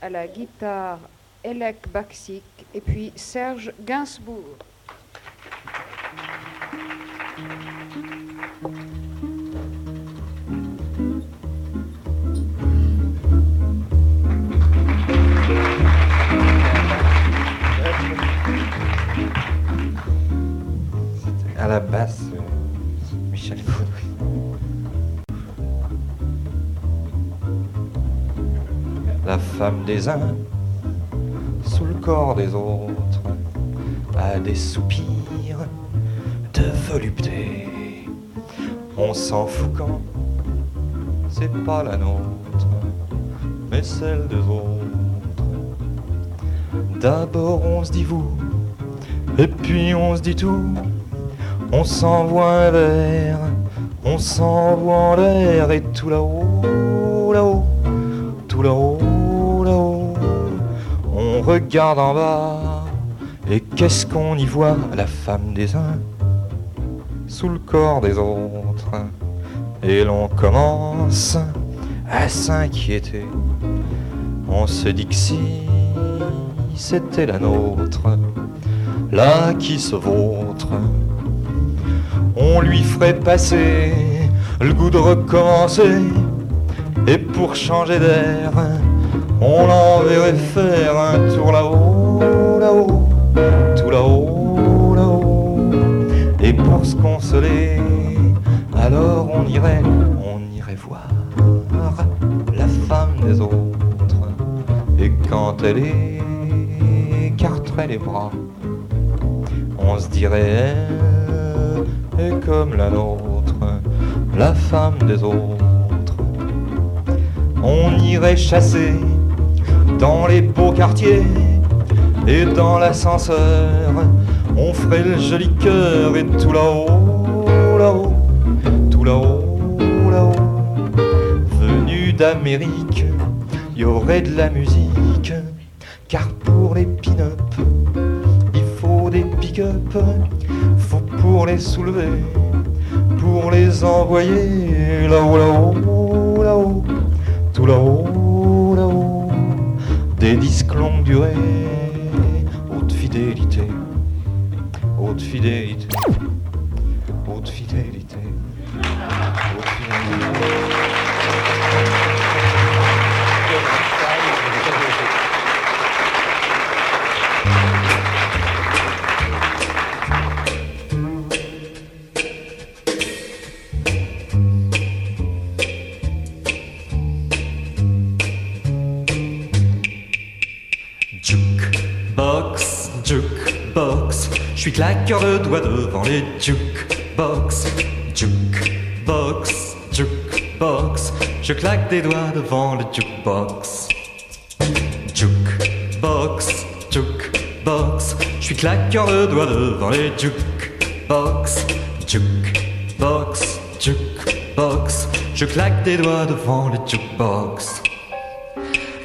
à la guitare Elek Baksik et puis Serge Gainsbourg. à la basse, euh, Michel. La femme des uns, sous le corps des autres, a des soupirs de volupté. On s'en fout quand c'est pas la nôtre, mais celle des autres. D'abord on se dit vous, et puis on se dit tout. On s'envoie un verre, on s'envoie en l'air et tout là-haut, là-haut, tout là-haut, regarde en bas et qu'est-ce qu'on y voit? La femme des uns sous le corps des autres. Et l'on commence à s'inquiéter. On se dit que si c'était la nôtre, là qui se vautre on lui ferait passer le goût de recommencer. Et pour changer d'air, on l'enverrait faire un tour là-haut, là-haut, tout là-haut, là-haut. Et pour se consoler, alors on irait, on irait voir la femme des autres. Et quand elle écarterait les bras, on se dirait et comme la nôtre, la femme des autres. On irait chasser dans les beaux quartiers et dans l'ascenseur, on ferait le joli cœur et tout là-haut, là-haut, tout là-haut, là-haut. Venu d'Amérique, il y aurait de la musique, car pour les pin-up, il faut des pick-up faut pour les soulever, pour les envoyer claqueur de doigts devant les jukebox, jukebox, jukebox, je claque des doigts devant le jukebox. Jukebox, jukebox, je suis claqueur de doigts devant les jukebox, jukebox, jukebox, je claque des doigts devant les jukebox.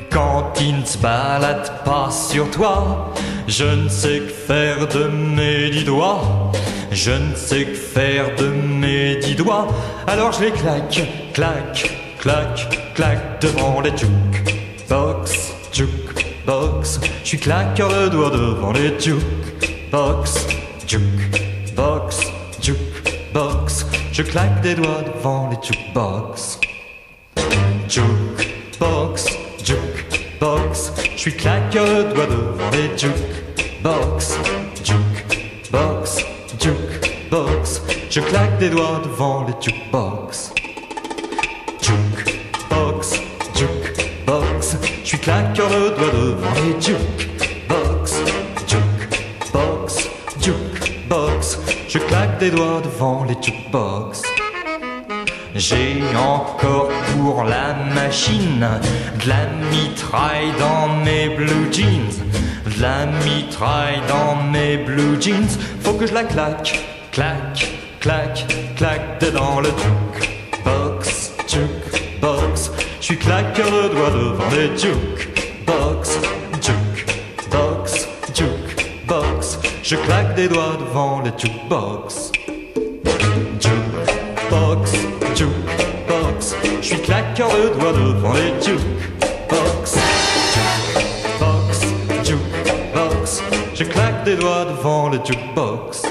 Quand il ne se balade pas sur toi, je ne sais que faire de mes dix doigts. Je ne sais que faire de mes dix doigts. Alors je les claque, claque, claque, claque devant les jukebox, jukebox. Je suis claqueur de doigts devant les jukebox, jukebox, jukebox. Je claque des doigts devant les jukebox. Jukebox, jukebox, je suis claqueur de doigts devant les jukebox, jukebox, jukebox, je claque des doigts devant les jukebox. Jukebox, jukebox, je suis claqueur de doigts devant les jukebox, jukebox, jukebox, je claque des doigts devant les jukebox. J'ai encore pour la machine de la mitraille dans mes blue jeans. La mitraille dans mes blue jeans. Faut que je la claque, claque, claque, claque dedans le jukebox, jukebox. Je suis claqueur de doigts devant les jukebox, jukebox, jukebox. Je claque des doigts devant les jukebox. Jukebox, jukebox, je suis claqueur de doigts devant les jukebox. Doigts devant le jukebox.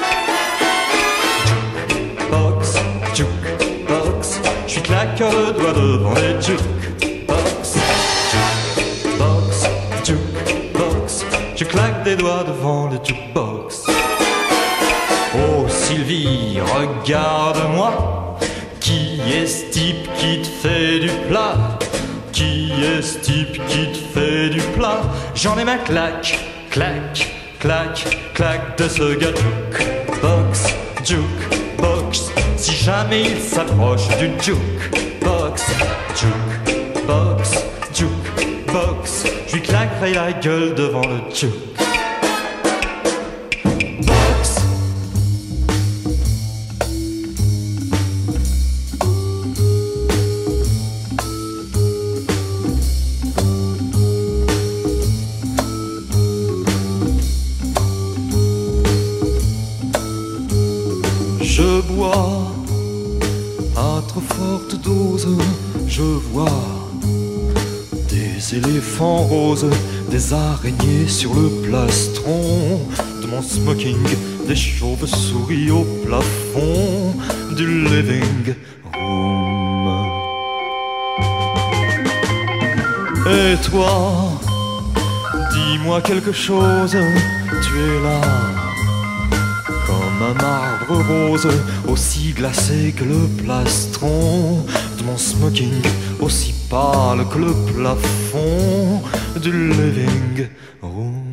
Jukebox, jukebox, je suis claqueur de doigts devant le jukebox. Jukebox, jukebox, je claque des doigts devant le jukebox. Oh Sylvie, regarde-moi. Qui est ce type qui te fait du plat? Qui est ce type qui te fait du plat? J'en ai ma claque, claque, claque, claque de ce gars jukebox, jukebox. Si jamais il s'approche du jukebox, jukebox, jukebox, je lui claquerai la gueule devant le jukebox. Araignées sur le plastron de mon smoking, des chauves-souris au plafond du living room. Et toi, dis-moi quelque chose, tu es là comme un marbre rose, aussi glacé que le plastron de mon smoking, aussi pâle que le plafond du living room.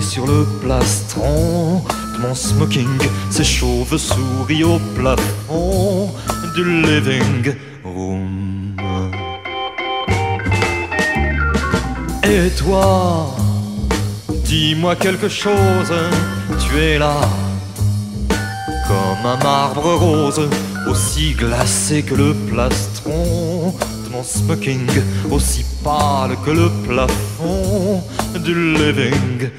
Sur le plastron. De mon smoking, ces chauves-souris au plafond du living room. Et toi, dis-moi quelque chose, tu es là comme un marbre rose, aussi glacé que le plastron. De mon smoking, aussi pâle que le plafond du living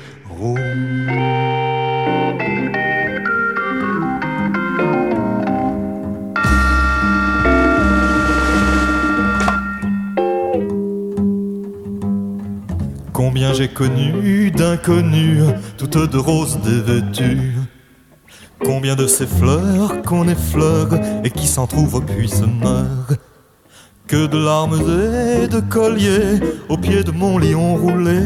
Combien j'ai connu d'inconnus, toutes de roses dévêtues. Combien de ces fleurs qu'on effleure et qui s'en trouvent puis se meurent Que de larmes et de colliers au pied de mon lion roulé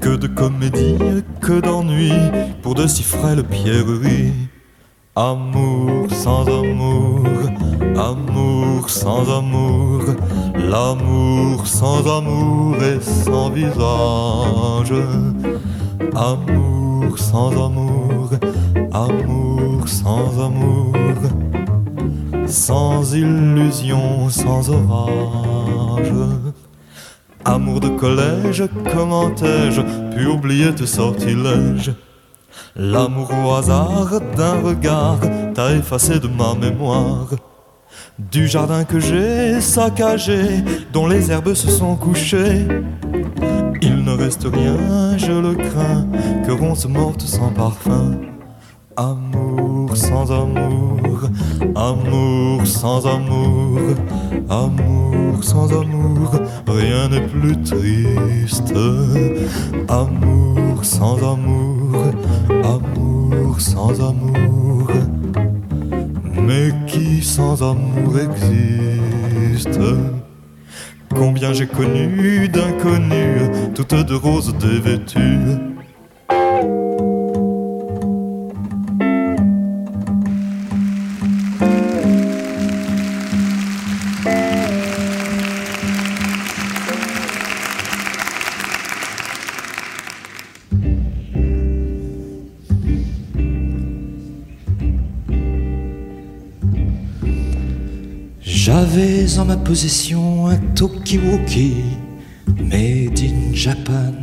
Que de comédies, que d'ennuis pour de si frêles pierreries. Amour sans amour, amour sans amour, l'amour sans amour et sans visage. Amour sans amour, amour sans amour, sans illusion, sans orage. Amour de collège, comment ai-je pu oublier tes sortilèges L'amour au hasard d'un regard t'a effacé de ma mémoire. Du jardin que j'ai saccagé, dont les herbes se sont couchées. Il ne reste rien, je le crains, que ronce morte sans parfum. Amour sans amour, amour sans amour, amour sans amour, rien n'est plus triste. Amour sans amour, amour sans amour, mais qui sans amour existe? Combien j'ai connu d'inconnus, toutes de roses dévêtues possession un Tokiwoki made in Japan.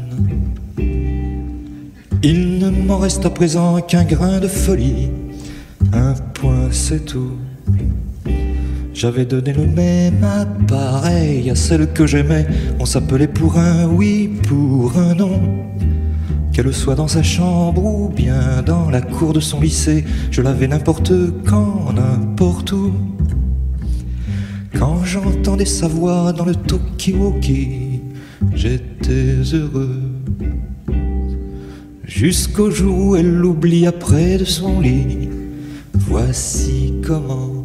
Il ne m'en reste à présent qu'un grain de folie. Un point, c'est tout. J'avais donné le même appareil à celle que j'aimais. On s'appelait pour un oui, pour un non. Qu'elle soit dans sa chambre ou bien dans la cour de son lycée, je l'avais n'importe quand, n'importe où. Quand j'entendais sa voix dans le Tokiwoki, j'étais heureux. Jusqu'au jour où elle l'oublia près de son lit. Voici comment.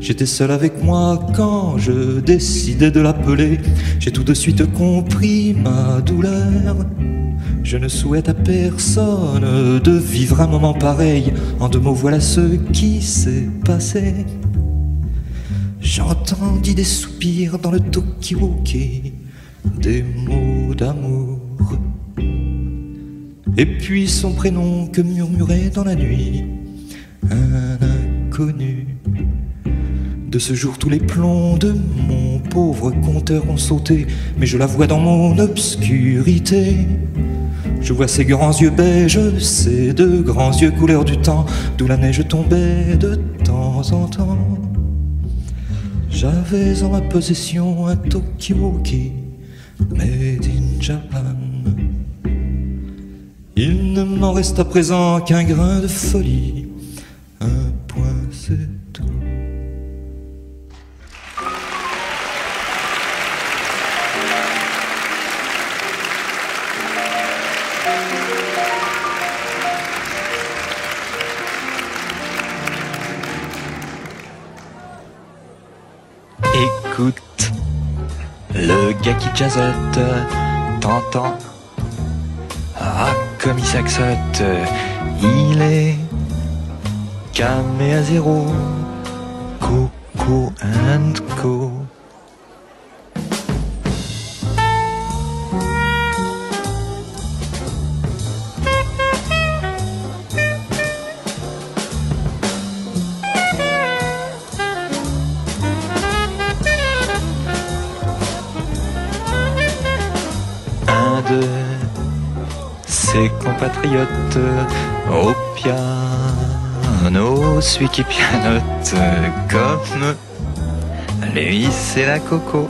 J'étais seul avec moi quand je décidais de l'appeler. J'ai tout de suite compris ma douleur. Je ne souhaite à personne de vivre un moment pareil. En deux mots, voilà ce qui s'est passé. J'entendis des soupirs dans le Tokiwoki, des mots d'amour. Et puis son prénom que murmurait dans la nuit un inconnu. De ce jour, tous les plombs de mon pauvre compteur ont sauté, mais je la vois dans mon obscurité. Je vois ses grands yeux beiges, ses deux grands yeux couleur du temps, d'où la neige tombait de temps en temps. J'avais en ma possession un Tokiwoki made in Japan. Il ne m'en reste à présent qu'un grain de folie. Jazzote, t'entends Ah, comme il saxote, il est calmé à zéro. Coco and Co. ses compatriotes au piano, celui qui pianote comme lui, c'est la Coco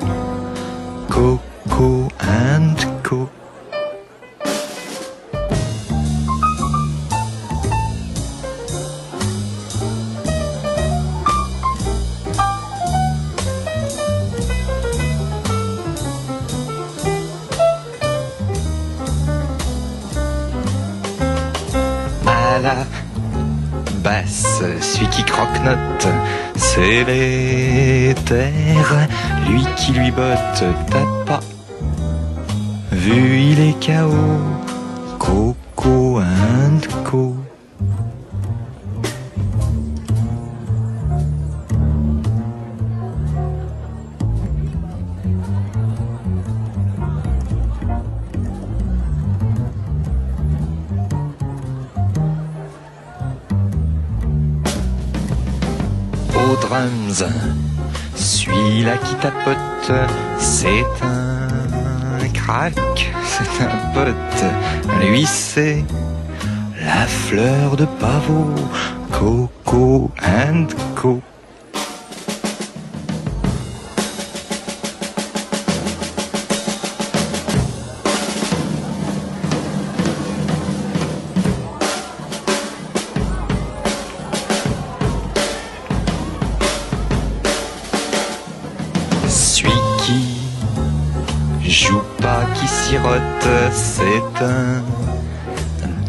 lui qui lui botte, t'as pas vu, il est KO, c'est un crack, c'est un pote. Lui, c'est la fleur de pavot, Coco and Co.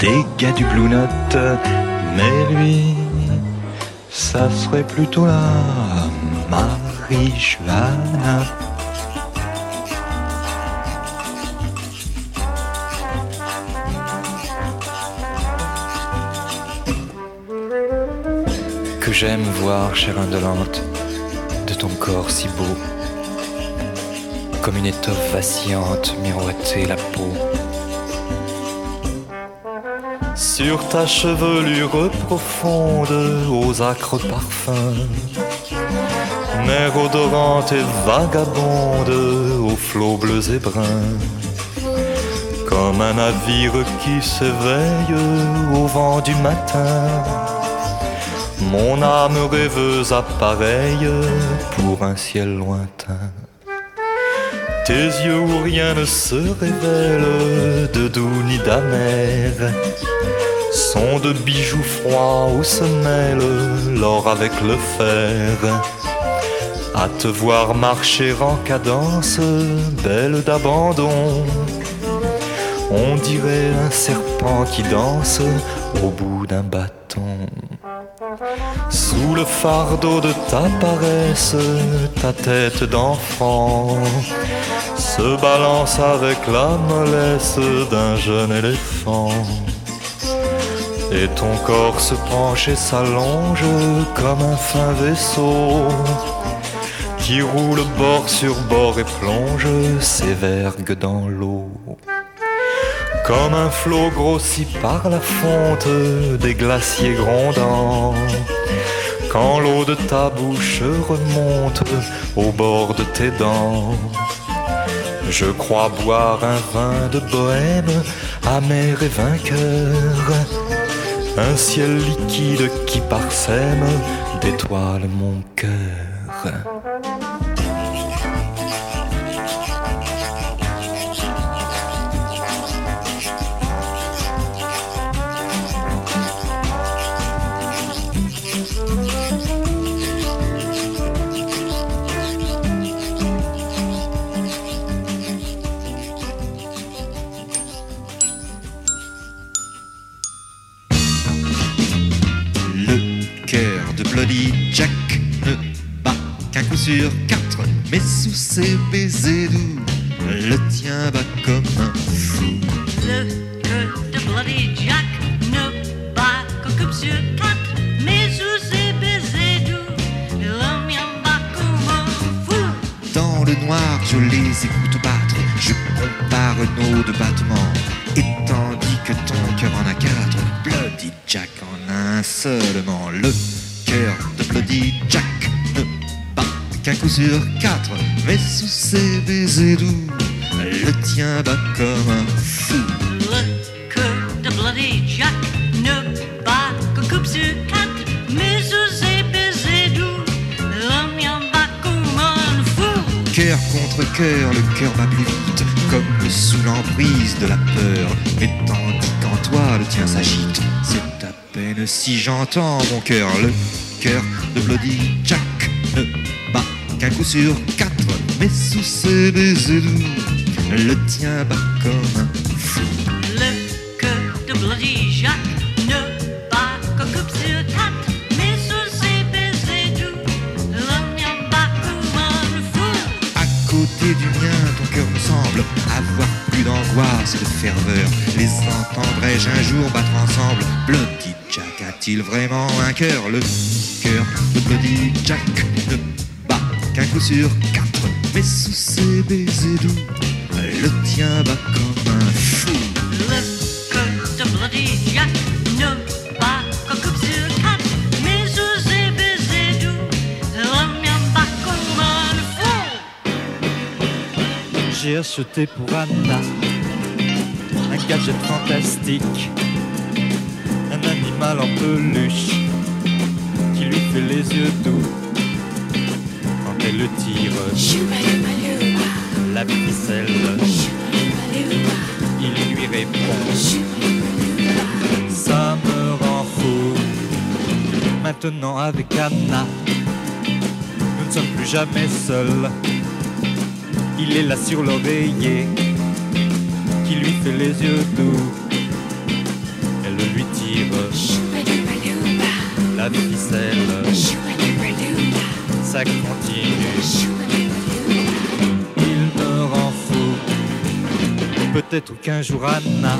des gars du Blue Note. Mais lui, ça serait plutôt la marijuana. Que j'aime voir, chère indolente, de ton corps si beau, comme une étoffe vacillante miroiter la peau. Sur ta chevelure profonde, aux acres parfums, mer odorante et vagabonde aux flots bleus et bruns. Comme un navire qui s'éveille au vent du matin. Mon âme rêveuse appareille pour un ciel lointain. Tes yeux où rien ne se révèle de doux ni d'amer sont de bijoux froids où se mêle l'or avec le fer. À te voir marcher en cadence, belle d'abandon, on dirait un serpent qui danse au bout d'un bâton. Sous le fardeau de ta paresse, ta tête d'enfant se balance avec la mollesse d'un jeune éléphant. Et ton corps se penche et s'allonge comme un fin vaisseau qui roule bord sur bord et plonge ses vergues dans l'eau. Comme un flot grossi par la fonte des glaciers grondants. Quand l'eau de ta bouche remonte au bord de tes dents. Je crois boire un vin de bohème, amer et vainqueur. Un ciel liquide qui parsème d'étoiles mon cœur. Sur quatre, mais sous ses baisers doux, le tien bat comme un fou. Le cœur de Bloody Jack ne bat qu'un coup sur quatre, mais sous ses baisers doux, le mien bat comme un fou. Dans le noir, je les écoute battre, je compare nos deux battements. Et tandis que ton cœur en a quatre, Bloody Jack en a un seulement. Le cœur qu'un coup sur quatre, mais sous ses baisers doux, le tien bat comme un fou. Le cœur de Bloody Jack ne bat qu'un coup sur quatre, mais sous ses baisers doux, le mien bat comme un fou. Cœur contre cœur, le cœur bat plus vite, comme sous l'emprise de la peur. Et tandis qu'en toi le tien s'agite, c'est à peine si j'entends mon cœur. Le cœur de Bloody Jack coup sur quatre, mais sous ses baisers doux, le tien bat comme un fou. Le cœur de Bloody Jack ne bat coup sur quatre, mais sous ses baisers doux, le mien bat comme un fou. À côté du mien, ton cœur me semble avoir plus d'angoisse et de ferveur. Les entendrai-je un jour battre ensemble? Bloody Jack a-t-il vraiment un cœur? Le cœur de Bloody Jack sur quatre, mais sous ses baisers doux, le tien bat comme un fou. Le cœur de Bloody Jack ne bat qu'un coup sur quatre, mais sous ses baisers doux, le mien bat comme un fou. J'ai acheté pour Anna un gadget fantastique, un animal en peluche qui lui fait les yeux doux le tire. La ficelle, il lui répond. Ça me rend fou. Maintenant avec Anna, nous ne sommes plus jamais seuls. Il est là sur l'oreiller qui lui fait les yeux doux. Elle lui tire la ficelle, ça continue. Il me rend fou. Peut-être qu'un jour Anna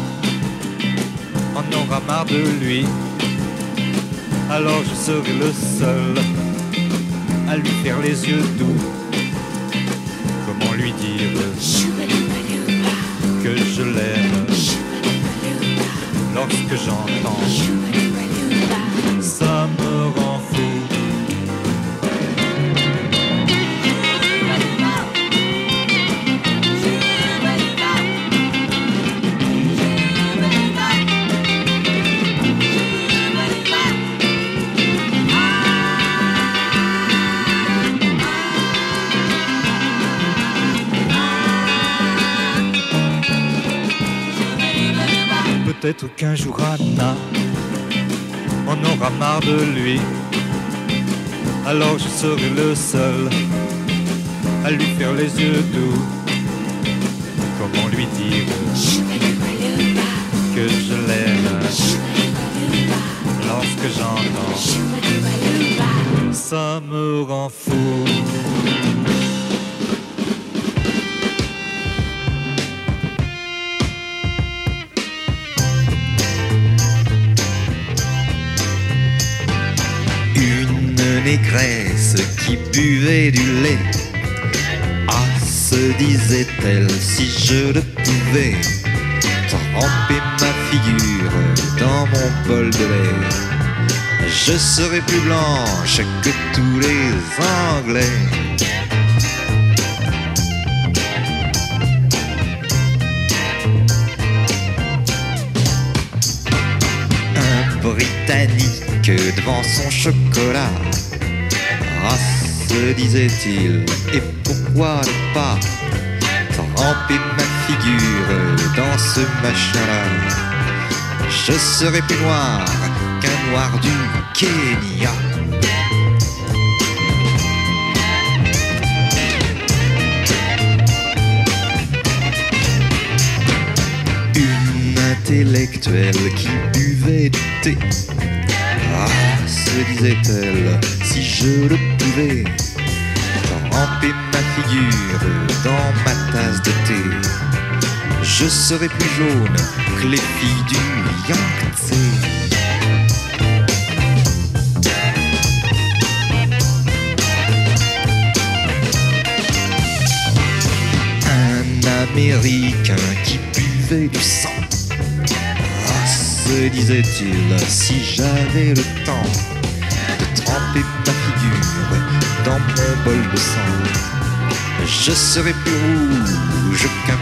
en aura marre de lui. Alors je serai le seul à lui faire les yeux doux. Comment lui dire que je l'aime lorsque j'entends Peut-être qu'un jour Anna, on aura marre de lui. Alors je serai le seul à lui faire les yeux doux. Comment lui dire que je l'aime lorsque j'entends ça me rend fou. Qui buvait du lait. Ah, se disait-elle, si je le pouvais, tremper ma figure dans mon bol de lait, je serais plus blanche que tous les Anglais. Un Britannique devant son chocolat. Se disait-il, et pourquoi ne pas tremper ma figure dans ce machin-là Je serais plus noir qu'un noir du Kenya. Une intellectuelle qui buvait du thé. Ah, se disait-elle, si je le pouvais, tremper ma figure dans ma tasse de thé, je serais plus jaune que les filles du Yangtze. Un Américain qui buvait du sang. Ah, se disait-il, si j'avais le temps de tremper ma figure dans mon bol de sang, je serais plus rouge qu'un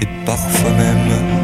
et parfois même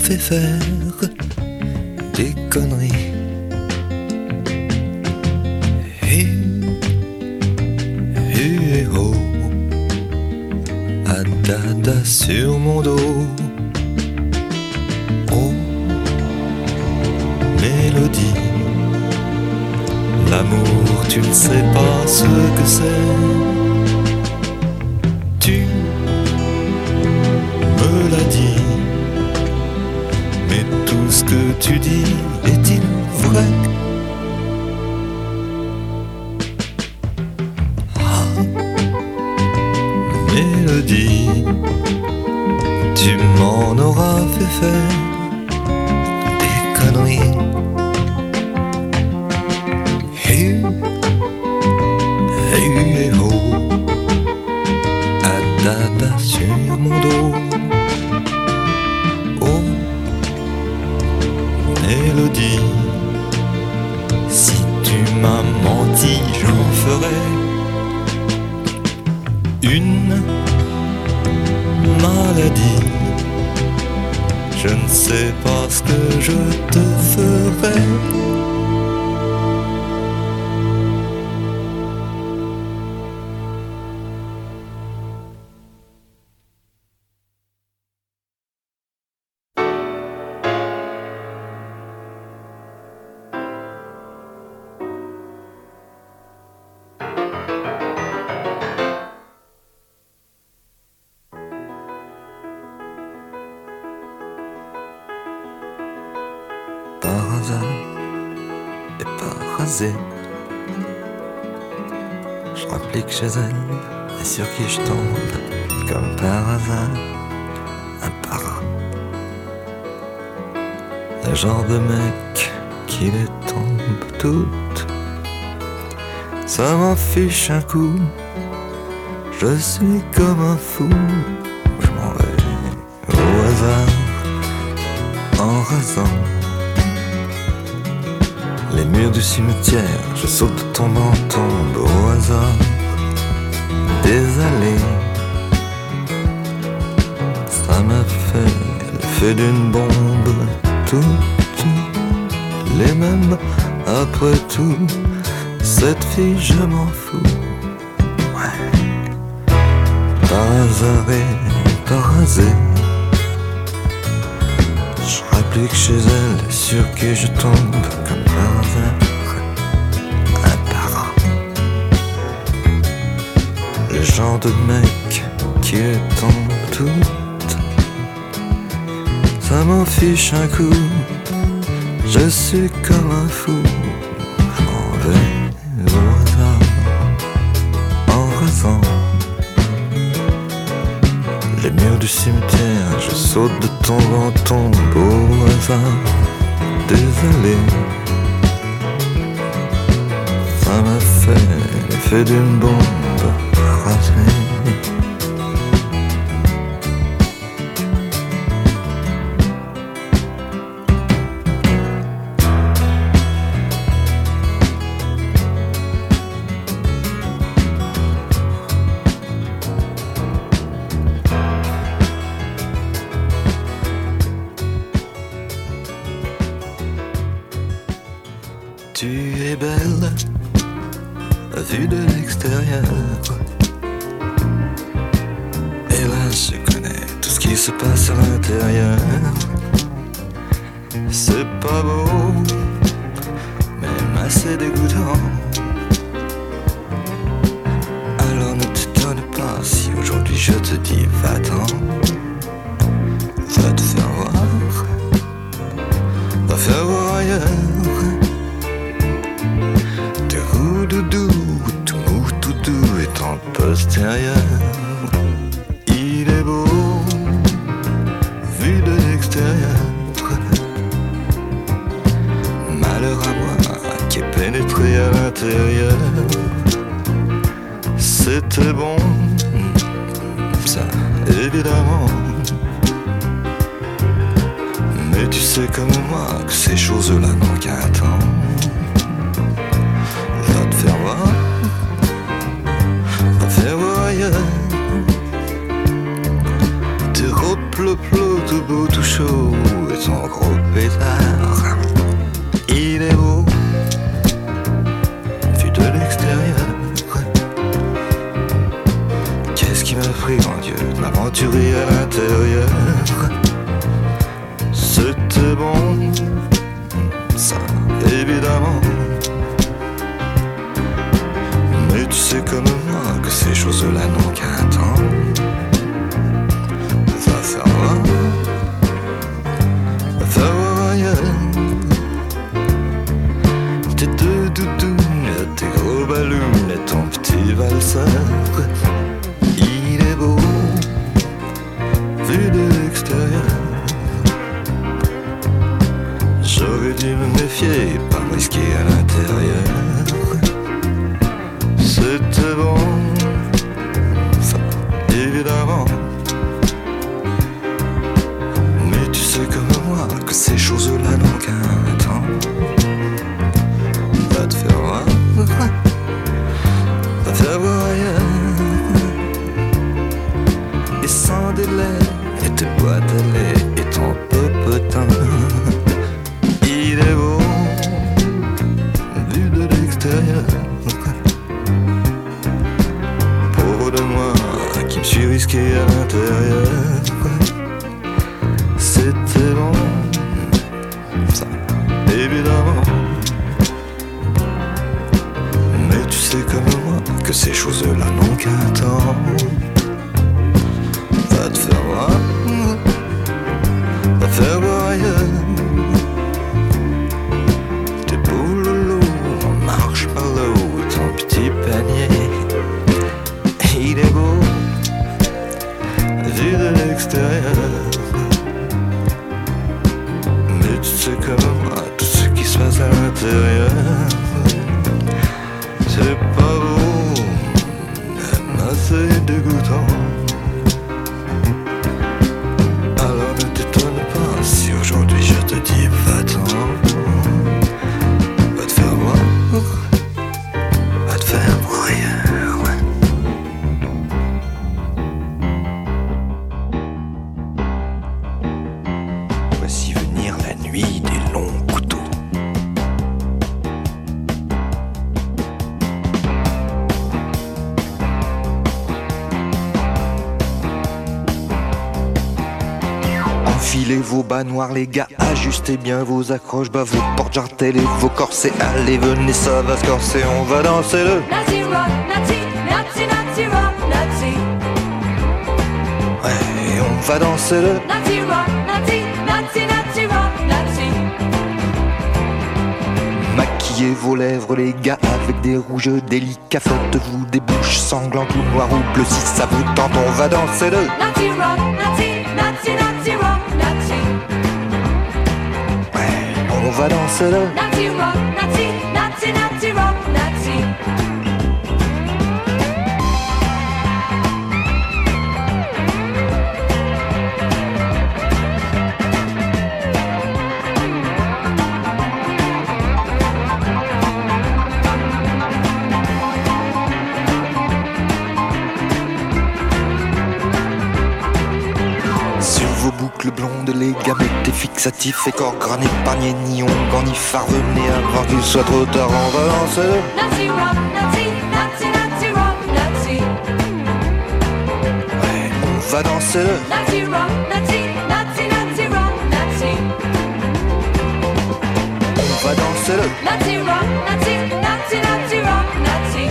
fait faire des conneries. Et sur mon dos. Oh, mélodie, l'amour, tu ne sais pas ce que c'est. lâche un coup, je suis comme un fou, je m'en vais au hasard, en rasant les murs du cimetière, je saute de tombe en tombe au hasard des allées. Ça m'a fait le feu d'une bombe, toutes les mêmes après tout cette fille, je m'en fous. Ouais. Parasé, parasé. Je réplique chez elle, sur qui je tombe comme par. Un par. Le genre de mec qui est en doute. Ça m'en fiche un coup. Je suis comme un fou. Je m'en vais. cimetière, je saute de tombe en tombe au hasard des allées. Ça m'a fait l'effet d'une bombe. Noirs les gars, ajustez bien vos accroches, bas vos portes jartelles et vos corsets. Allez venez ça va se corser, on va danser le. Nazi rock, Nazi, Nazi, Nazi rock, Nazi, Ouais, on va danser le. Nazi rock, Nazi, Nazi, Nazi rock, Nazi. Maquillez vos lèvres les gars avec des rouges délicats Faites-vous des bouches sanglantes ou noires ou bleues Si ça vous tente on va danser le Nazi rock, Nazi, va danser le boucles blondes les gars mettez fixatifs et corps granés épargnez ni onguent ni phare Venez avant qu'il soit trop tard. On va danser. Le Nazi rock, Nazi, Nazi, Nazi rock, Nazi, Ouais, on va danser. Le Nazi rock, Nazi, Nazi, Nazi rock, Nazi, On va danser. Le Nazi rock, Nazi, Nazi, Nazi rock, Nazi,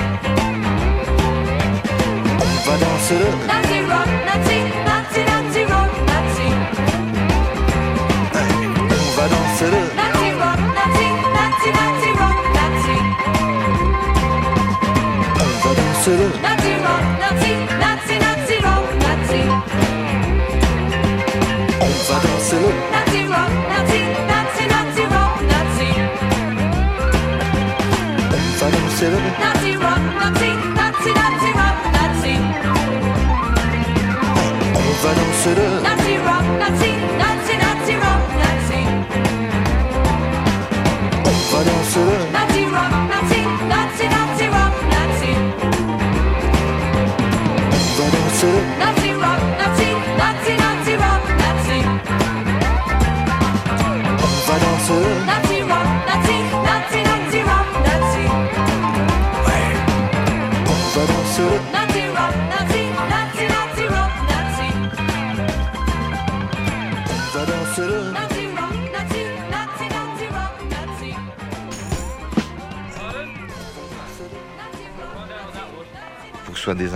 On va danser. Le Nazi, On va Nazi rock, Nazi, Nazi, Nazi rock, Nazi. On va danser le Nazi rock, Nazi, Nazi, Nazi rock, Nazi. On va danser le Nazi rock, Nazi, Nazi, Nazi rock, Nazi. On va danser le Nazi, le Nazi rock, Nazi, Nazi, Nazi rock, Nazi. Va danser le Nazi rock, Nazi, Nazi, Nazi rock, Nazi. Faut que ce soit des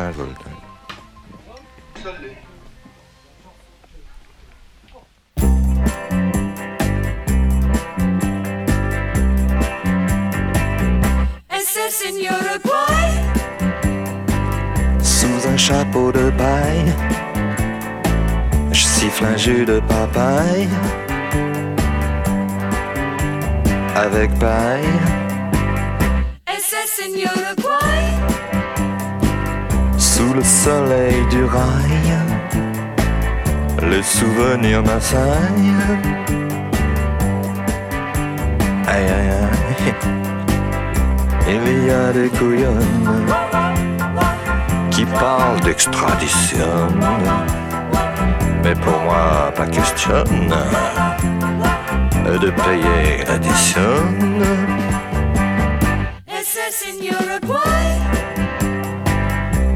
Avec paille, in Uruguay. sous le soleil du rail, le souvenir m'assaille. Aïe aïe aïe, il y a des couillonnes qui parlent d'extradition. Mais pour moi, pas question de payer l'addition.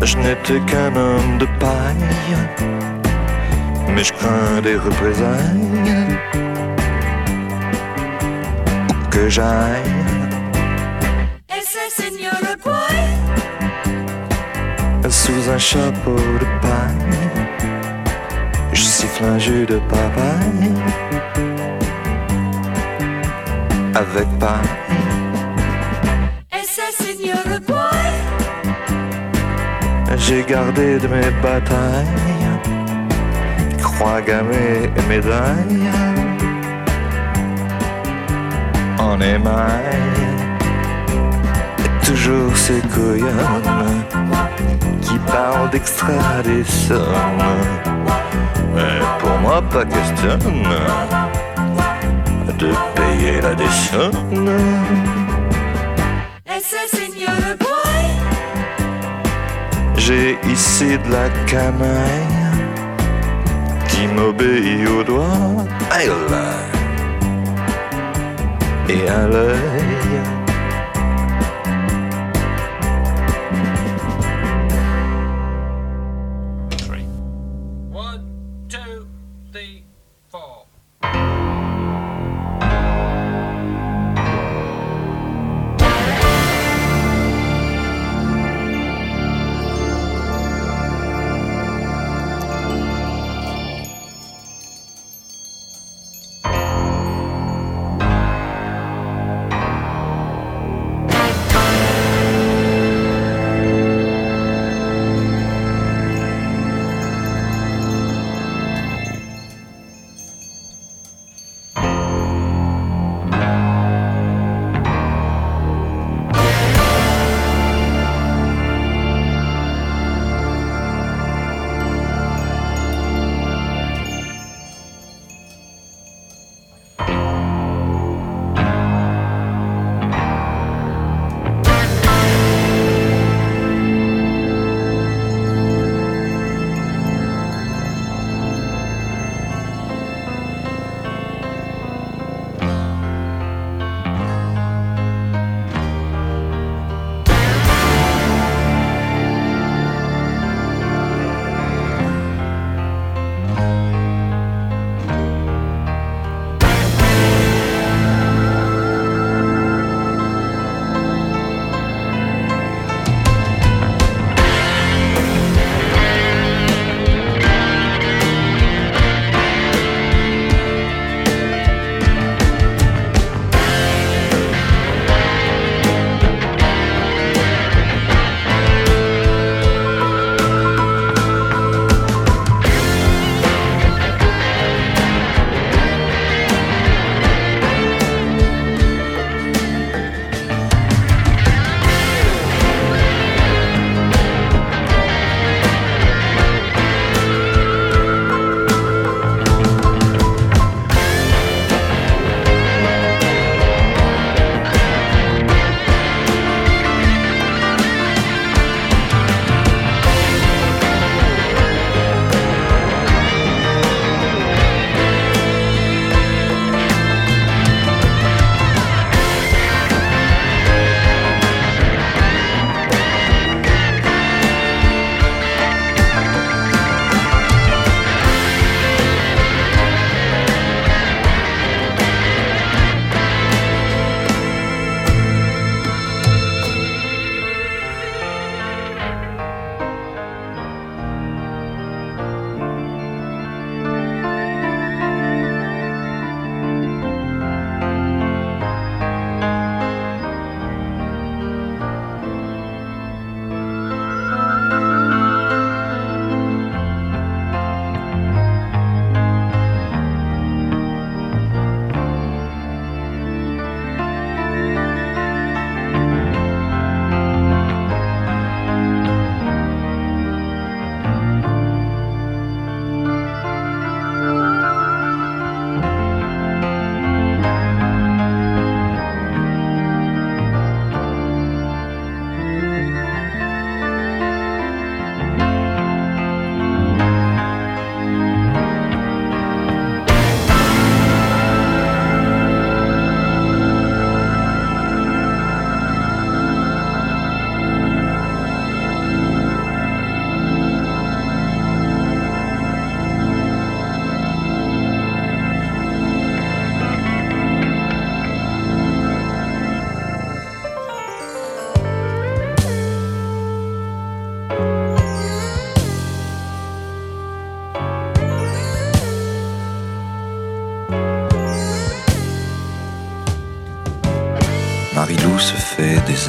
Je n'étais qu'un homme de paille, mais je crains des représailles. Que j'aille, sous un chapeau de paille, un jus de papaye. Avec paille, SS in Uruguay. j'ai gardé de mes batailles, croix gammées et médailles. en émail. Et toujours ces coyonnes qui parlent d'extra des sommes. Mais pour moi, pas question de payer la décenne. J'ai ici de la canaille qui m'obéit au doigt et à l'œil.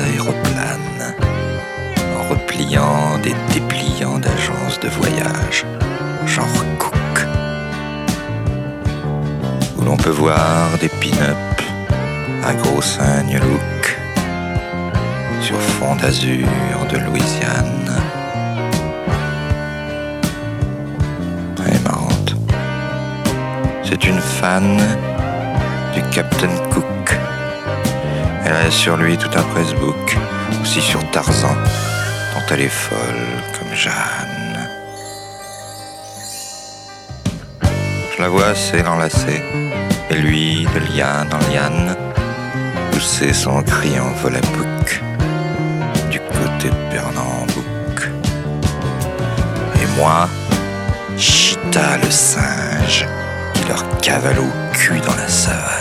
Aéroplanes en repliant des dépliants d'agences de voyage, genre Cook, où l'on peut voir des pin-up à gros cygne look sur fond d'azur de Louisiane. Elle marrante. C'est une fan sur lui tout un pressbook, aussi sur Tarzan, dont elle est folle comme Jeanne. Je la vois assez et lui, de liane en liane, pousser son cri en volapouc du côté de Pernambouc. Et moi, Chita le singe, qui leur cavale au cul dans la savane.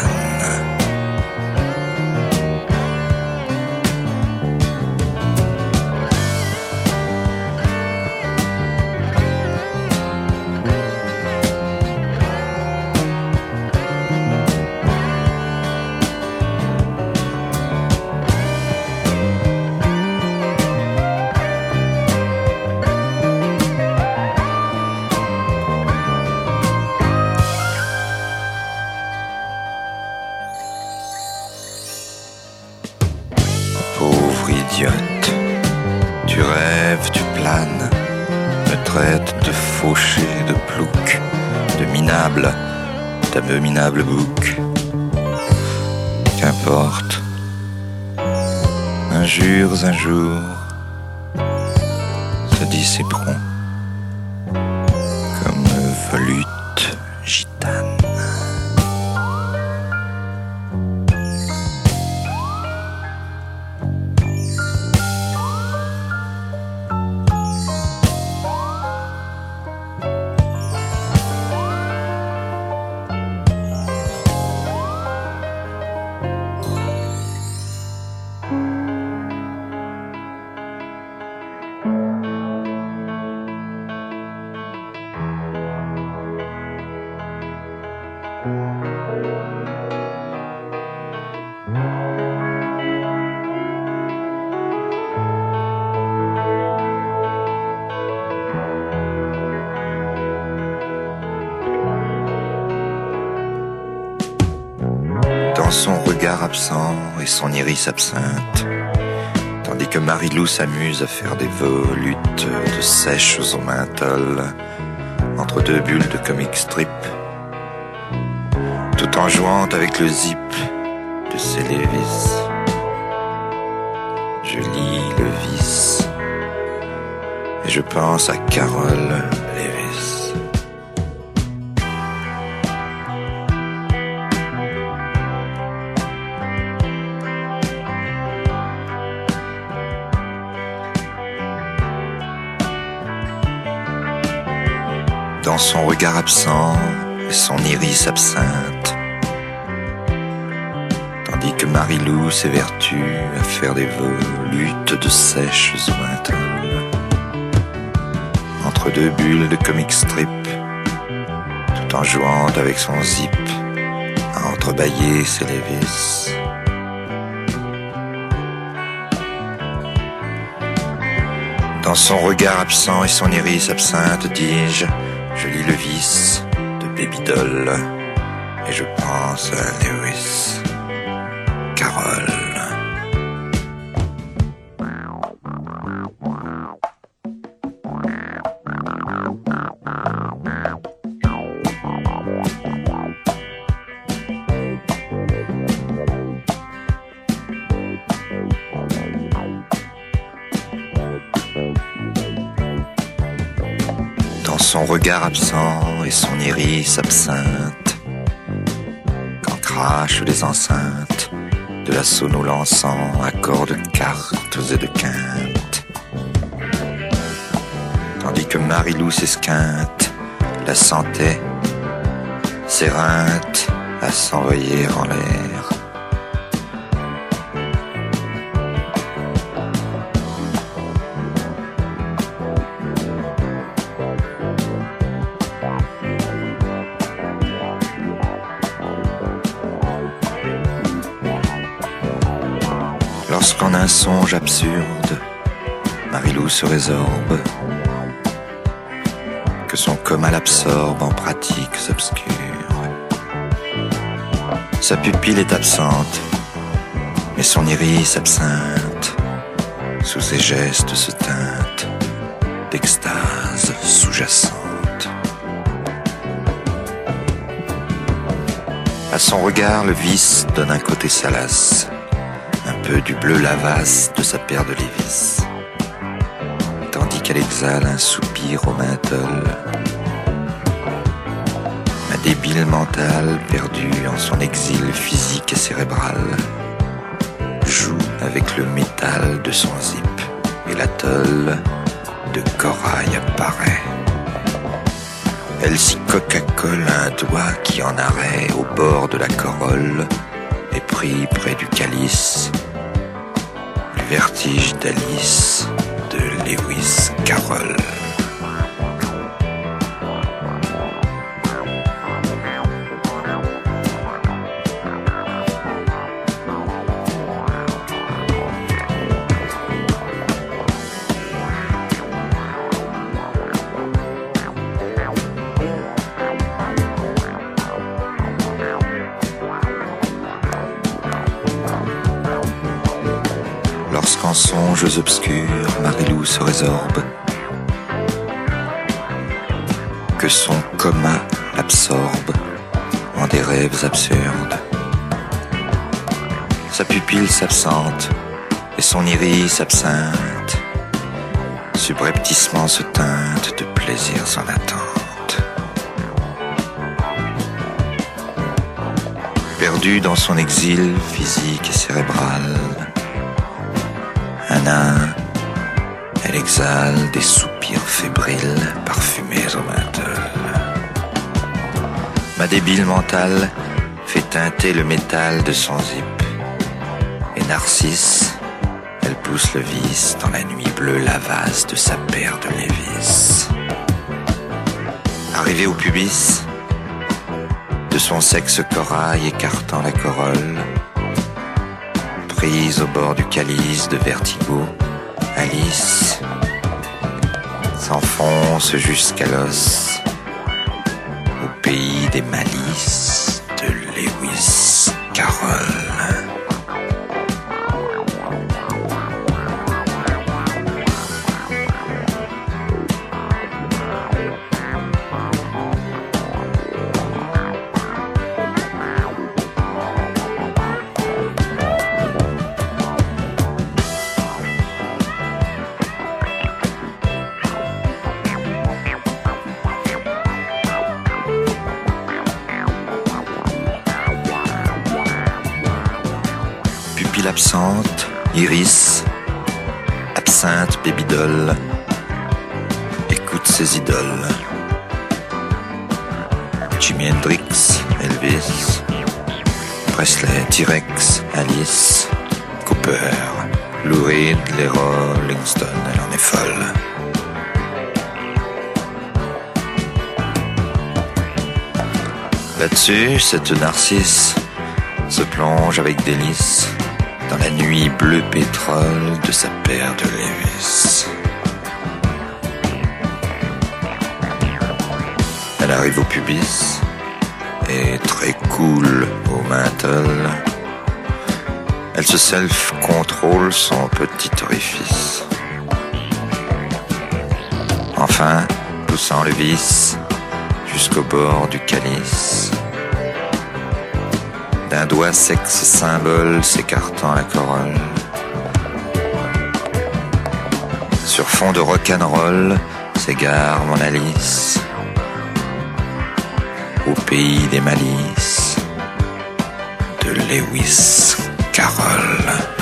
Absent et son iris absinthe, tandis que Marilou s'amuse à faire des volutes de sèches au menthol entre deux bulles de comic strip, tout en jouant avec le zip de ses Lévis. Je lis le vice et je pense à Carole son regard absent et son iris absinthe. Tandis que Marilou s'évertue à faire des volutes de sèches au. Entre deux bulles de comic strip, tout en jouant avec son zip, à entrebâiller ses lévis. Dans son regard absent et son iris absinthe, dis-je, je lis le vice de Baby Doll et je pense à Lewis. Absent et son iris absinthe. Quand crachent les enceintes de la sono lançant accords de cartes et de quintes. Tandis que Marilou s'esquinte, la sentait, s'éreinte à s'envoyer en l'air. Se résorbe, que son coma l'absorbe en pratiques obscures. Sa pupille est absente, Mais son iris absinthe, sous ses gestes se teinte d'extase sous-jacente. À son regard, le vice donne un côté salace, un peu du bleu lavasse de sa paire de Lévis, qu'elle exhale un soupir au menthol. Ma débile mentale, perdue en son exil physique et cérébral, joue avec le métal de son zip et l'atoll de corail apparaît. Elle s'y coca-colle un doigt qui en arrêt au bord de la corolle est pris près du calice. Le vertige d'Alice Lewis Carroll. Que son coma absorbe en des rêves absurdes. Sa pupille s'absente et son iris absinthe, subrepticement se teinte de plaisirs en attente. Perdu dans son exil physique et cérébral, un nain, exhale des soupirs fébriles parfumés au menthol. Ma débile mentale fait teinter le métal de son zip. Et Narcisse, elle pousse le vice dans la nuit bleue lavasse de sa paire de Lévis. Arrivée au pubis, de son sexe corail écartant la corolle, prise au bord du calice de vertigo, Alice jusqu'à l'os au pays des malices Jimi Hendrix, Elvis, Presley, T-Rex, Alice, Cooper, Lou Reed, les Rolling Stones, elle en est folle. Là-dessus, cette narcisse se plonge avec délice dans la nuit bleu pétrole de sa paire de Lévis. Elle arrive au pubis et très cool au menthol. Elle se self-contrôle son petit orifice. Enfin, poussant le vis jusqu'au bord du calice, d'un doigt sexe symbole s'écartant la corolle. Sur fond de rock'n'roll s'égare mon Alice au pays des malices de Lewis Carroll.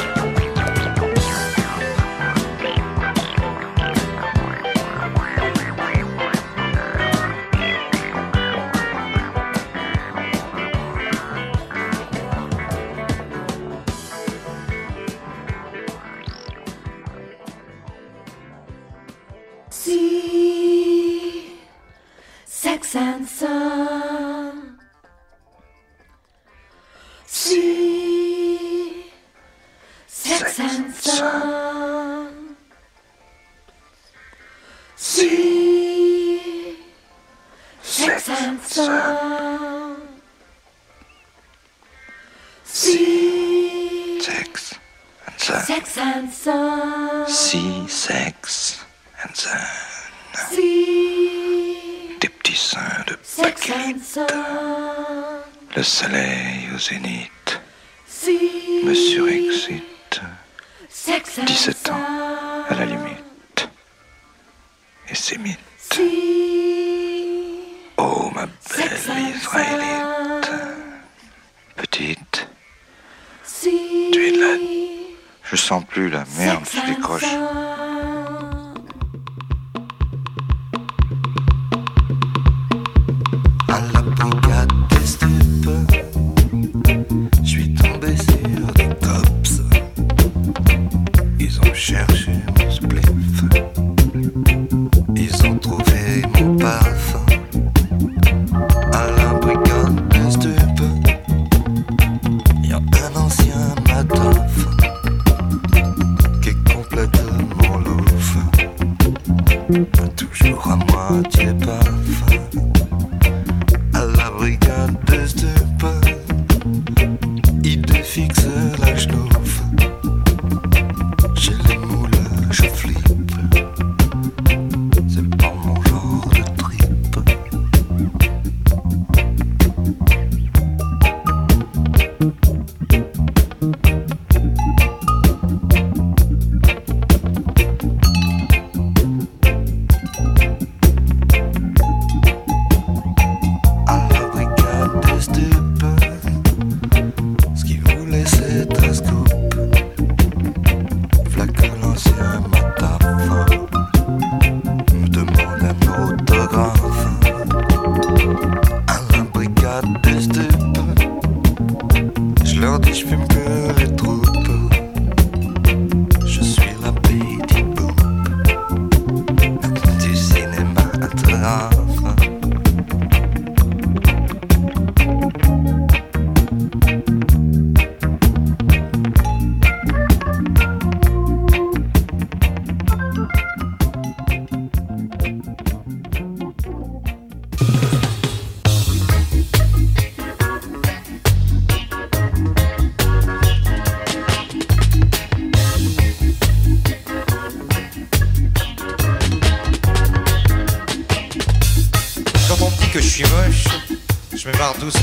Soleil je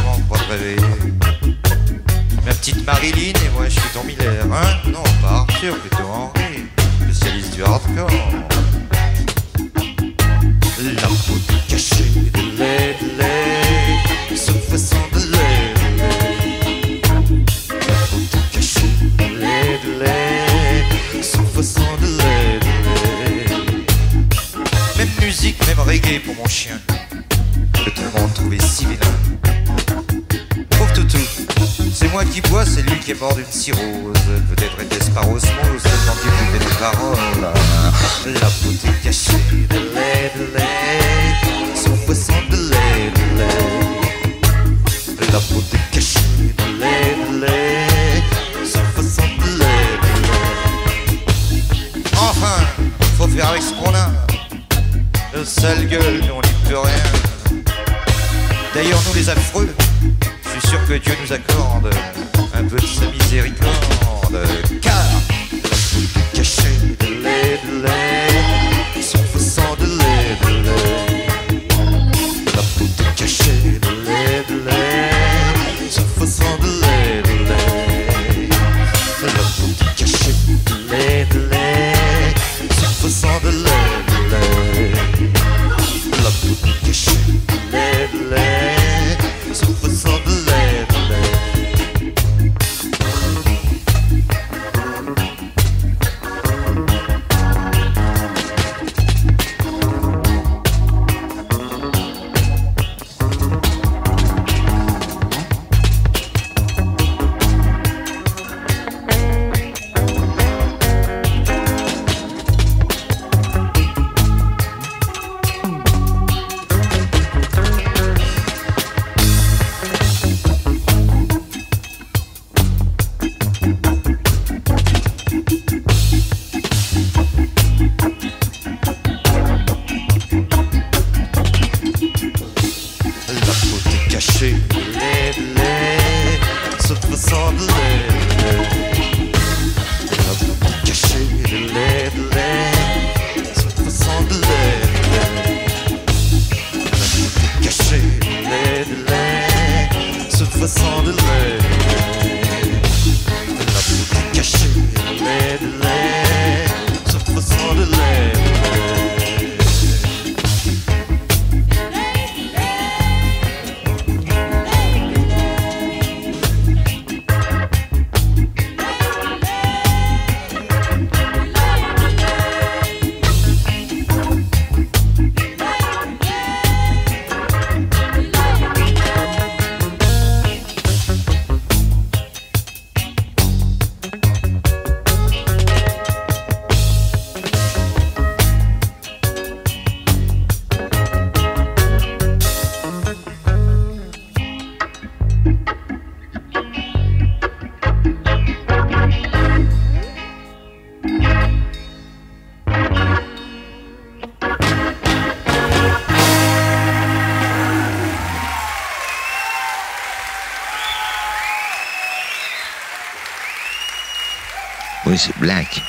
Oui, c'est black.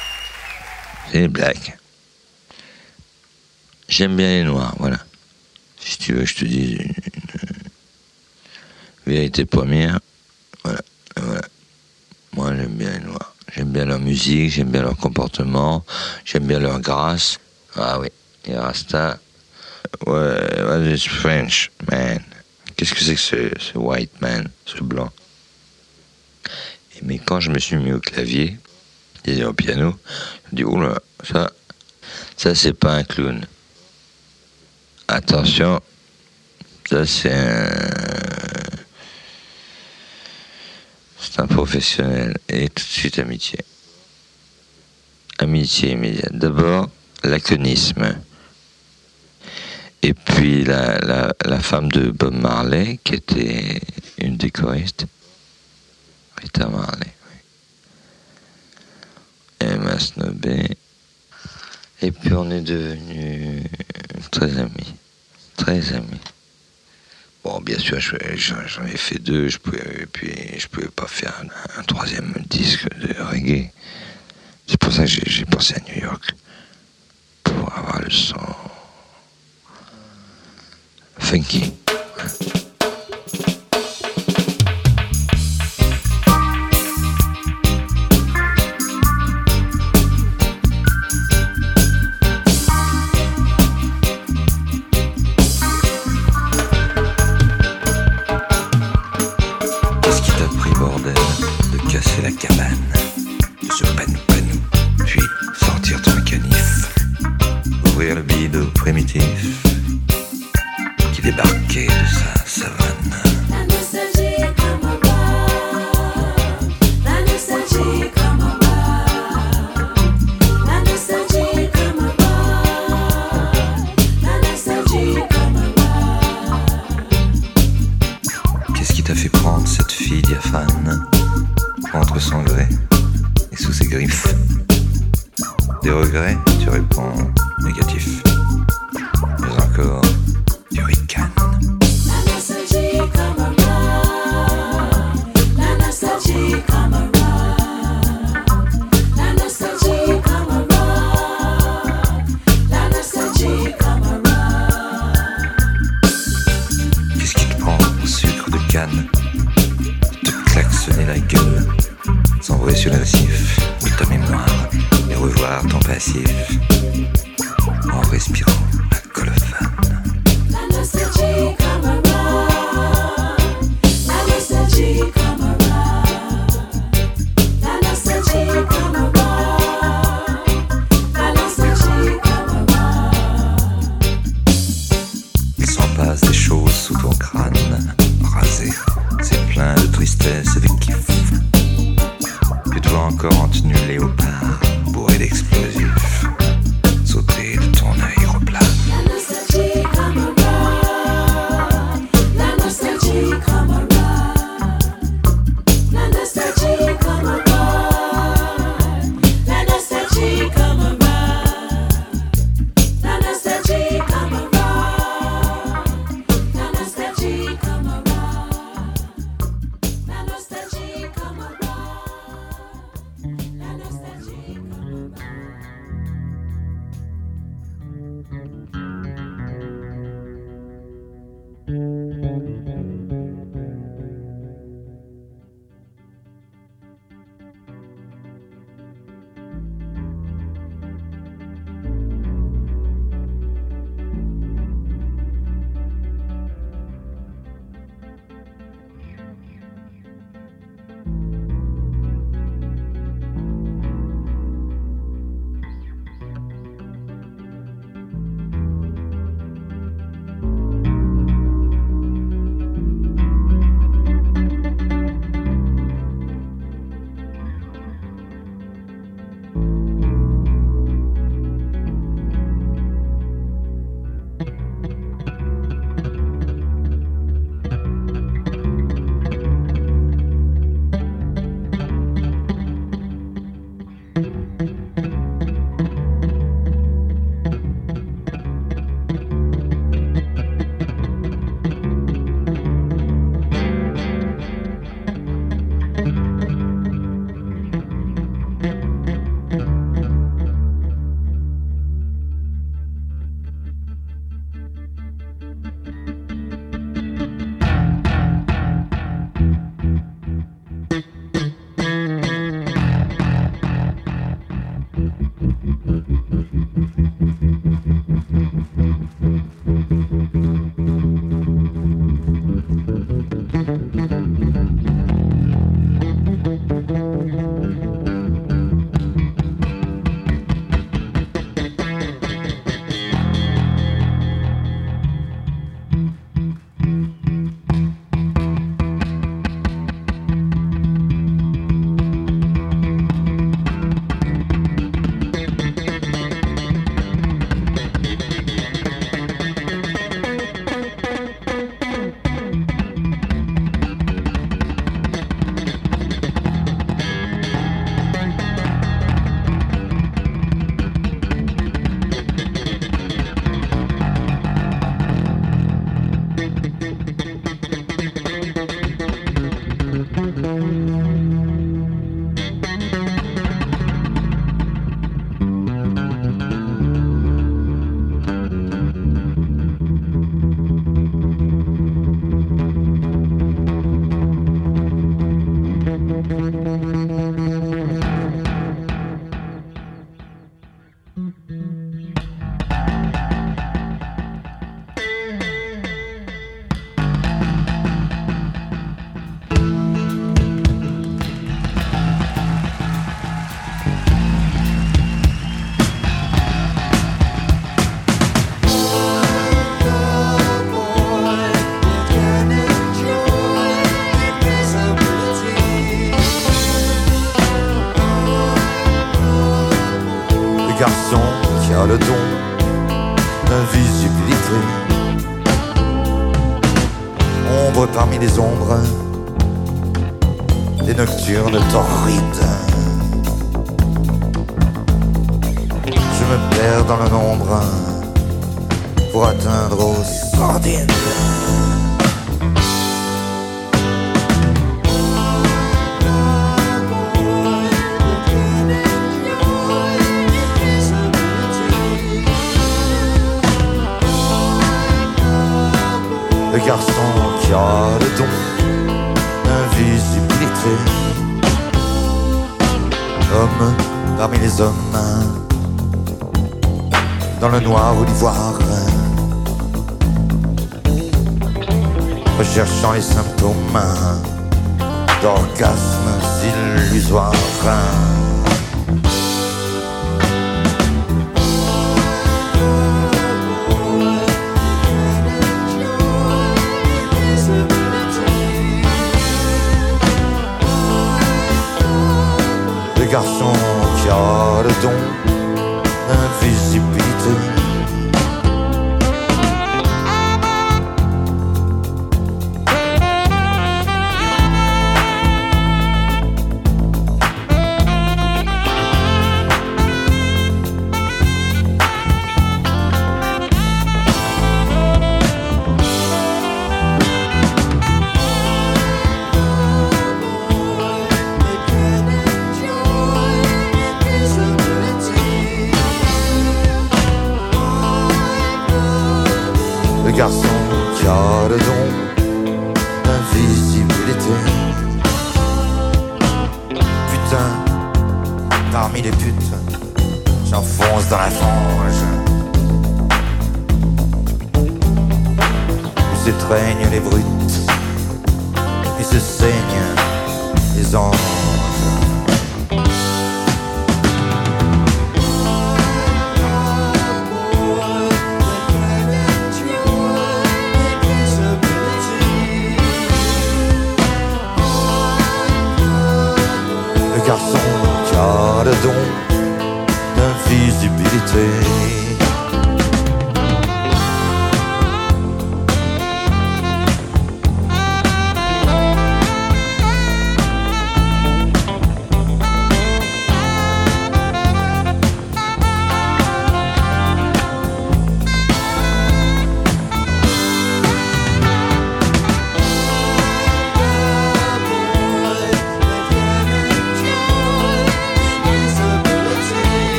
C'est black. J'aime bien les noirs, voilà. Si tu veux, je te dis une, une vérité première. Voilà. Moi, j'aime bien les noirs. J'aime bien leur musique, j'aime bien leur comportement, j'aime bien leur grâce. Ah oui, les Rasta. Ouais, what French, man? Qu'est-ce que c'est que ce, ce white man, ce blanc? Et mais quand je me suis mis au clavier, et au piano, je dis, oula, ça, ça c'est pas un clown. Attention, ça c'est un... C'est un professionnel. Et tout de suite amitié. Amitié immédiate. D'abord, laconisme. Et puis la, la, la femme de Bob Marley, qui était une des choristes. Rita Marley, Snobé. Et puis on est devenus très amis. Très amis. Bon, bien sûr, je- j'en ai fait deux, je pouvais, et puis je pouvais pas faire un, un troisième disque de reggae. C'est pour ça que j'ai pensé à New York. Pour avoir le son funky.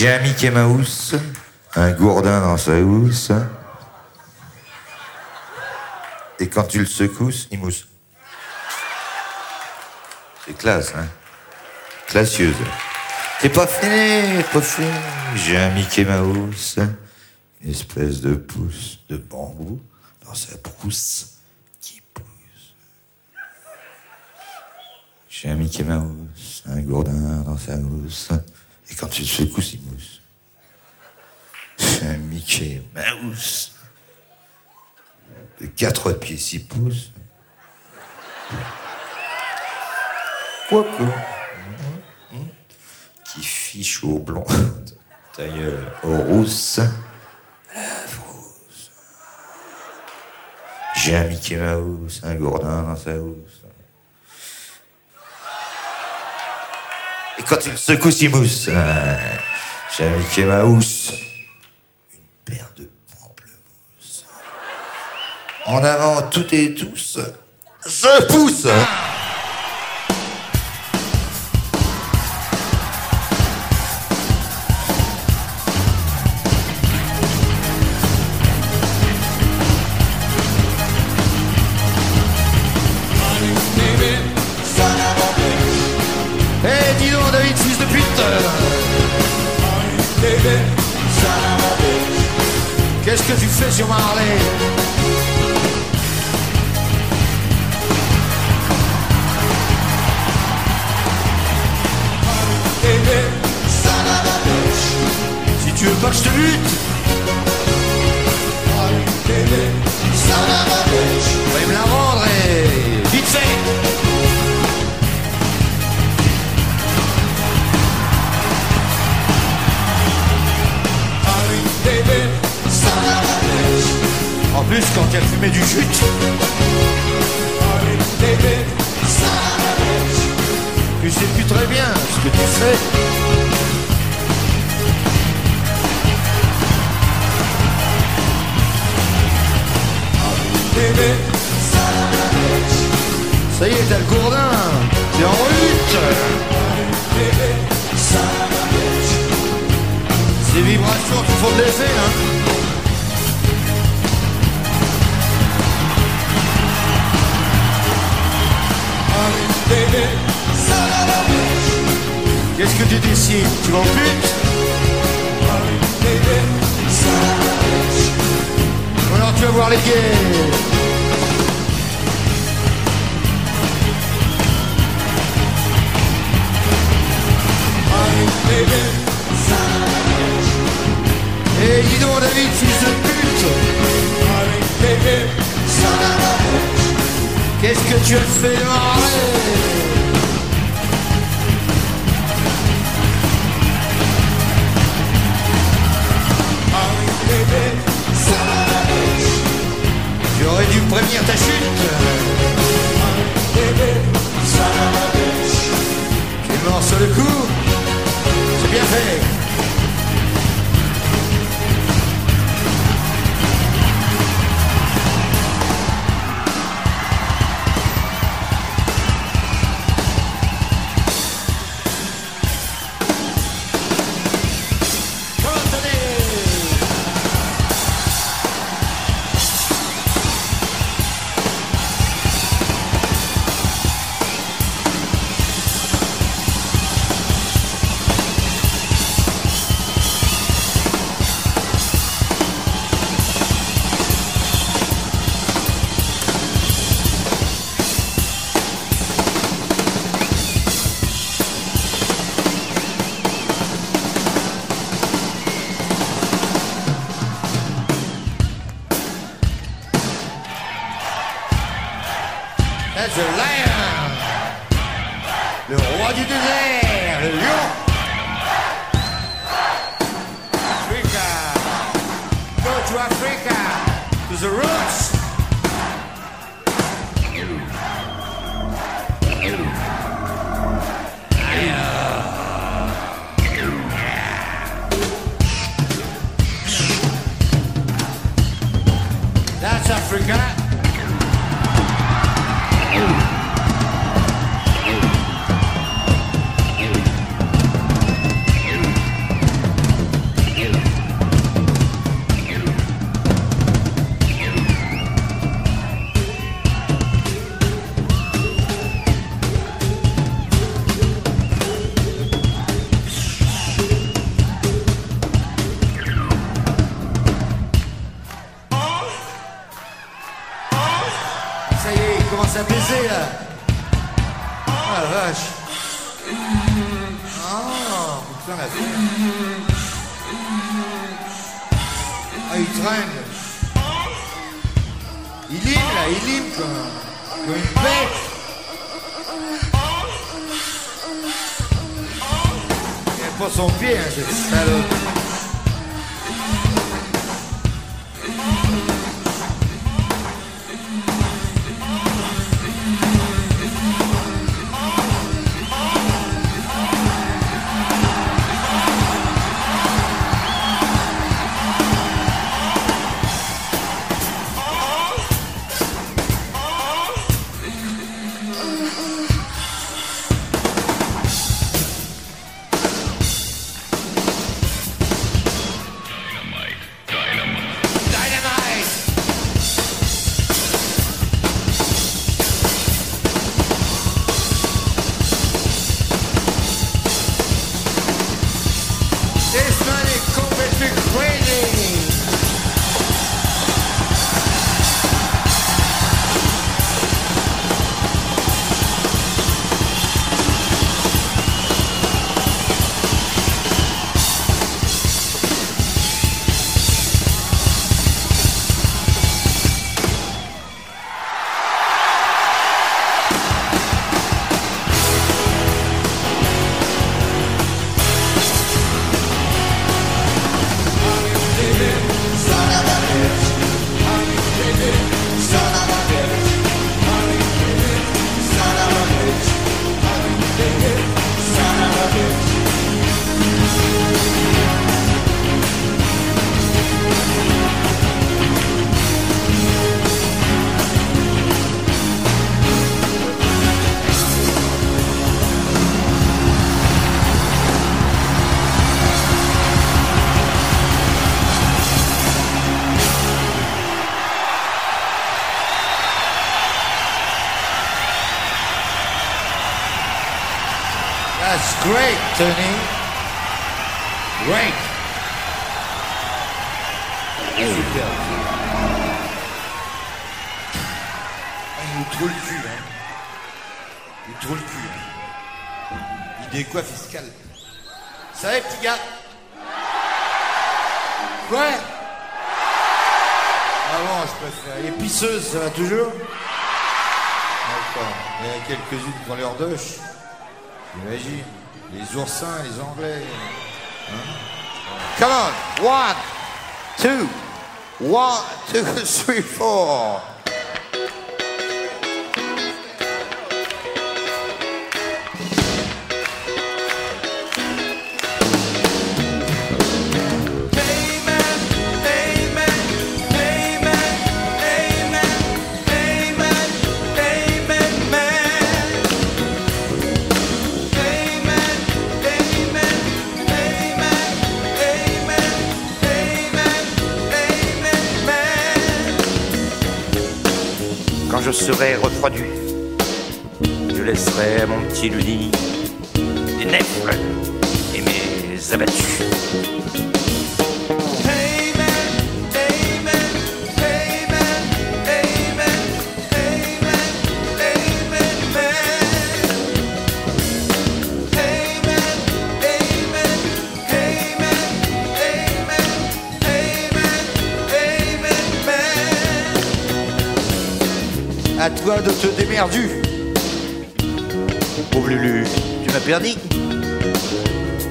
J'ai un Mickey Mouse, un gourdin dans sa housse. Et quand tu le secousses, il mousse. C'est classe, hein Classieuse. C'est pas fini, pas fini. J'ai un Mickey Mouse, une espèce de pouce de bambou dans sa brousse qui pousse. J'ai un Mickey Mouse, un gourdin dans sa housse. Et quand tu le secousses, il mousse. J'ai un Mickey Mouse de 4 pieds 6 pouces. Quoique. Qui fiche au blond, tailleur au rousse, lèvres rousse. J'ai un Mickey Mouse, un gourdin dans sa housse. Et quand il secoue, il mousse. Ah, J'ai un Mickey Mouse, une paire de pamplemousses. En avant, toutes et tous, Je pousse leur douche. J'imagine. Les oursins, les anglais. Hein Come on. One, two, one, two, three, four. Serai refroidi, je laisserai mon petit Luni des nèfles et mes abattus. Te démerdu. Pauvre Lulu, tu m'as perdu.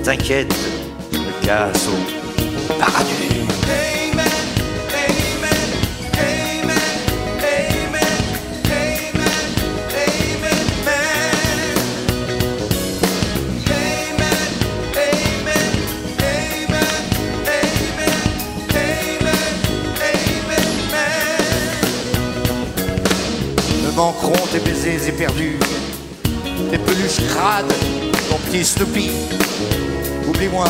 T'inquiète, je me casse paradis. Petit Snoopy. Oublie-moi,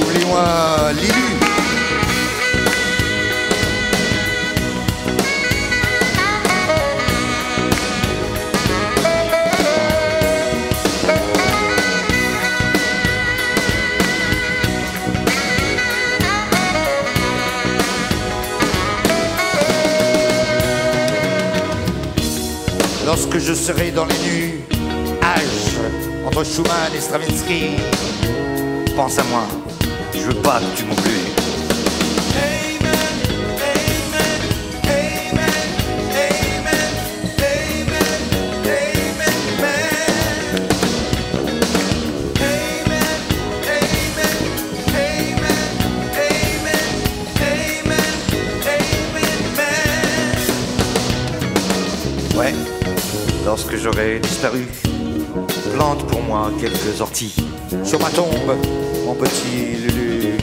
oublie-moi, Lilu. Lorsque je serai dans les nuages entre et Stravinsky, Pense à moi, je veux pas que tu m'oublies. Ouais, lorsque j'aurai disparu, plante pour moi quelques orties. sur ma tombe, mon petit Lulu.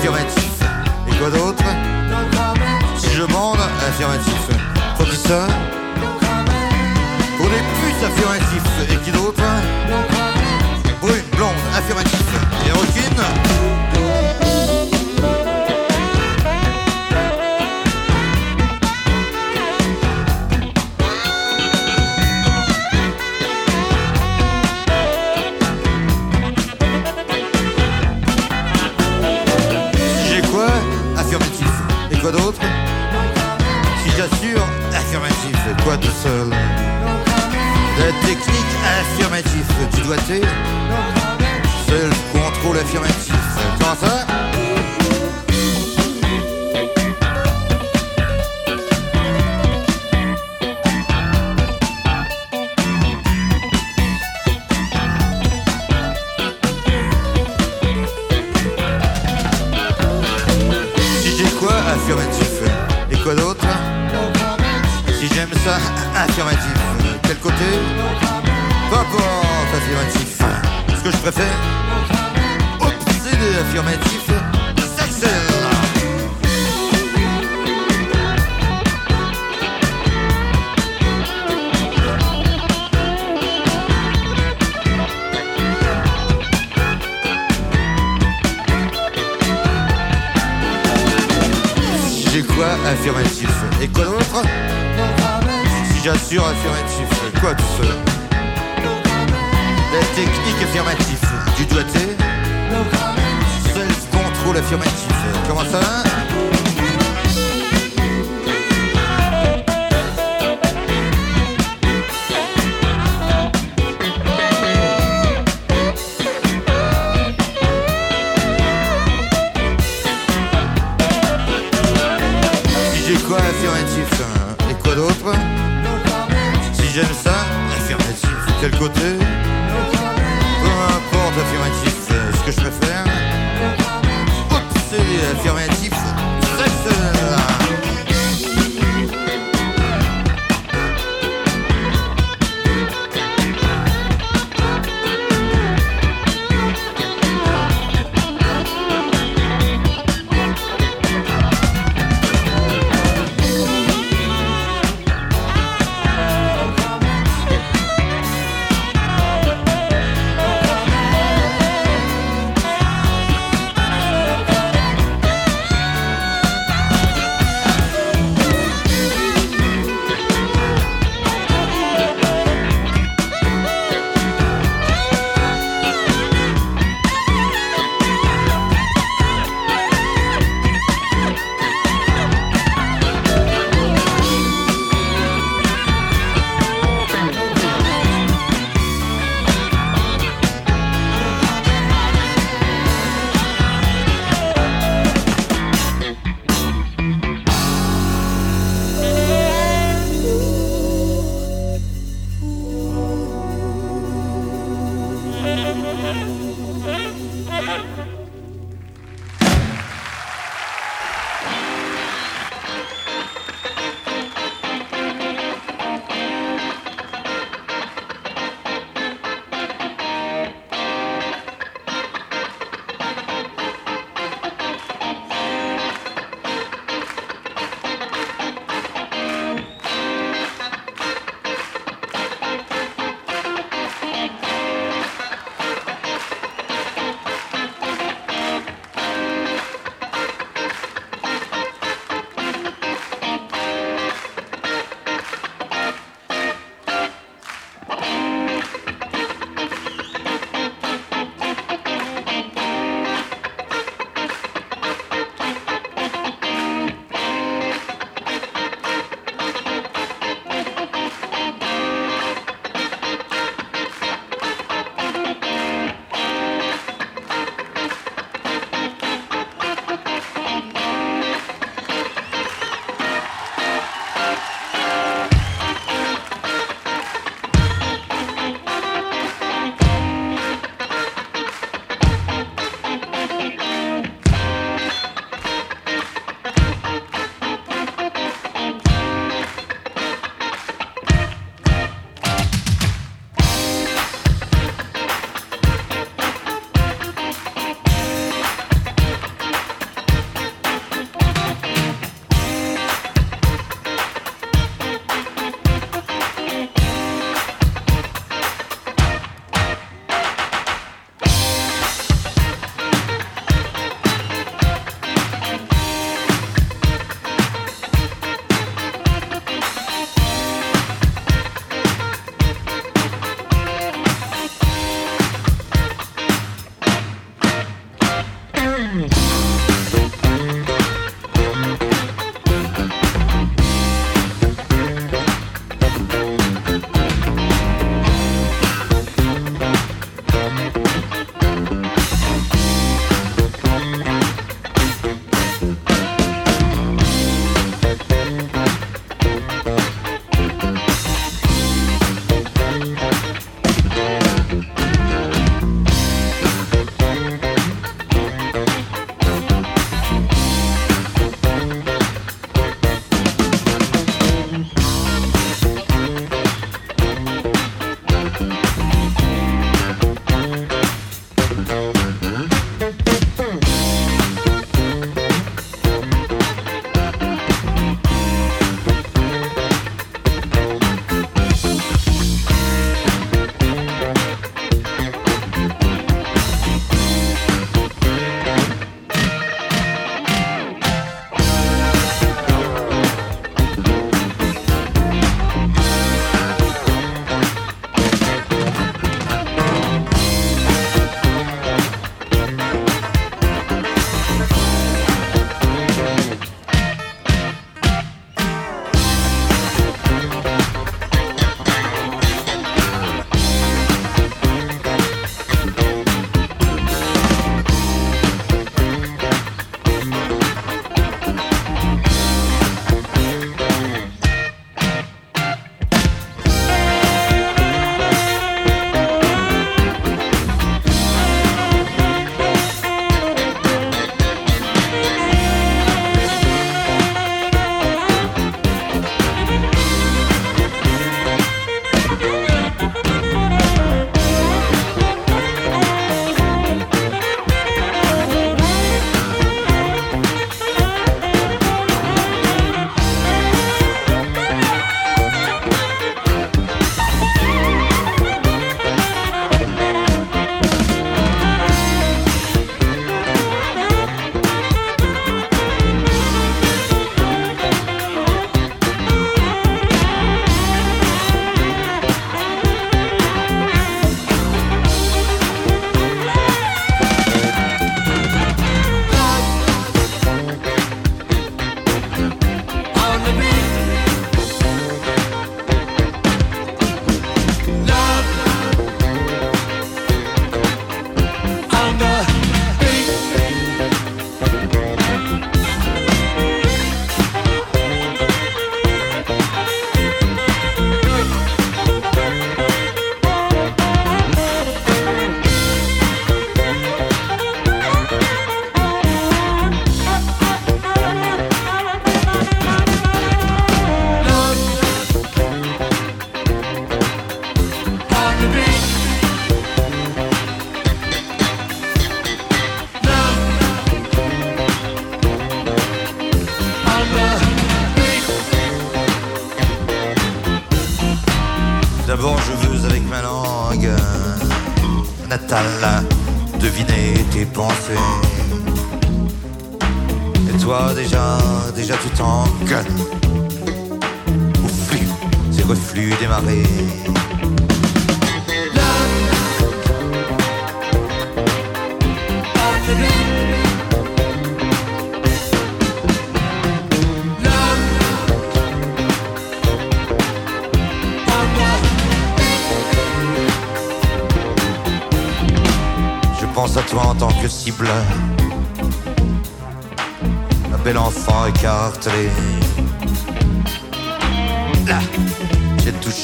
affirmatif. Et quoi d'autre Si je bande, affirmatif. Faut ça Pour les puces, affirmatif. Et qui d'autre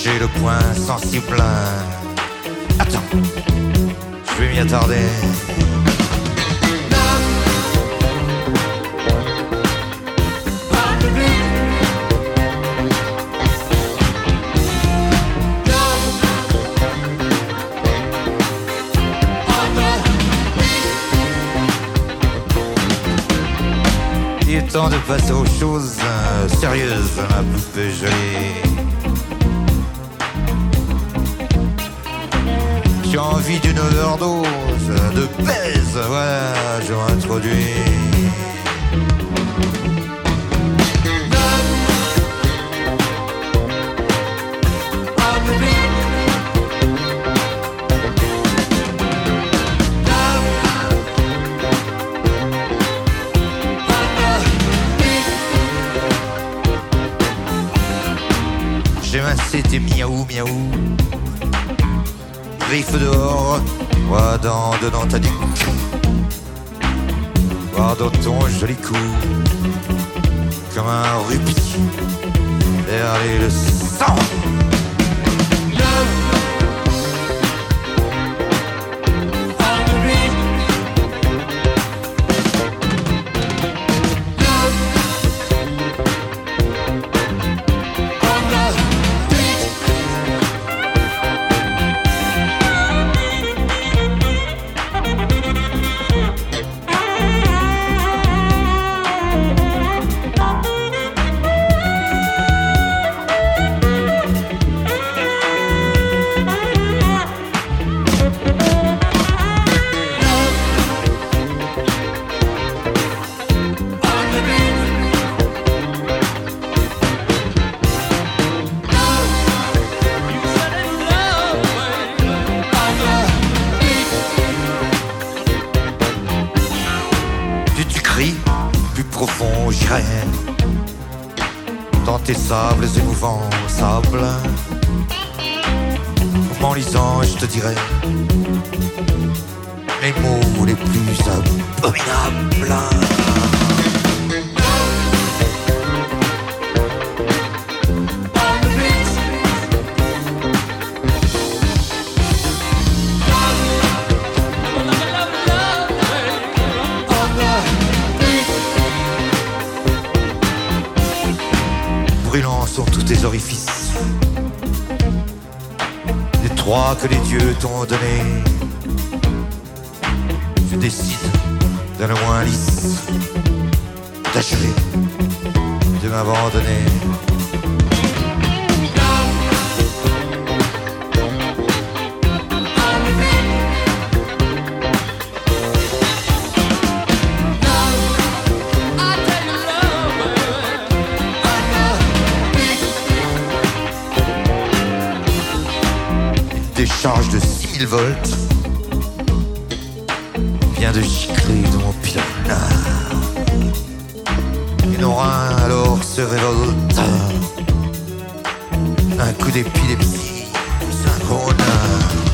j'ai le point sensible. Attends, je vais m'y attarder. Il est temps de passer aux choses euh, sérieuses, ma poupée jolie. J'ai envie d'une overdose de baise, voilà, je massé tes miaou miaou dans dedans ta nuque Voir dans ton joli cou Comme un rubis Perler le sang décharge de 6000 volts vient de gicler dans mon pilote. Et nos reins alors se révoltent. Un coup d'épilepsie synchrone.